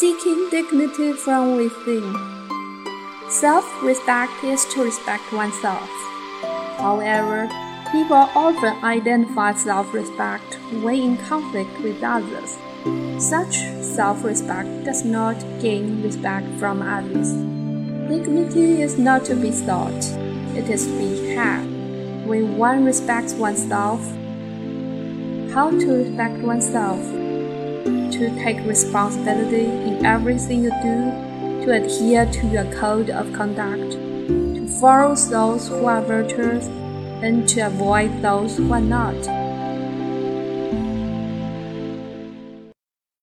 Seeking dignity from within. Self respect is to respect oneself. However, people often identify self respect when in conflict with others. Such self respect does not gain respect from others. Dignity is not to be sought, it is to be had. When one respects oneself, how to respect oneself? To take responsibility in everything you do, to adhere to your code of conduct, to follow those who are virtuous, and to avoid those who are not.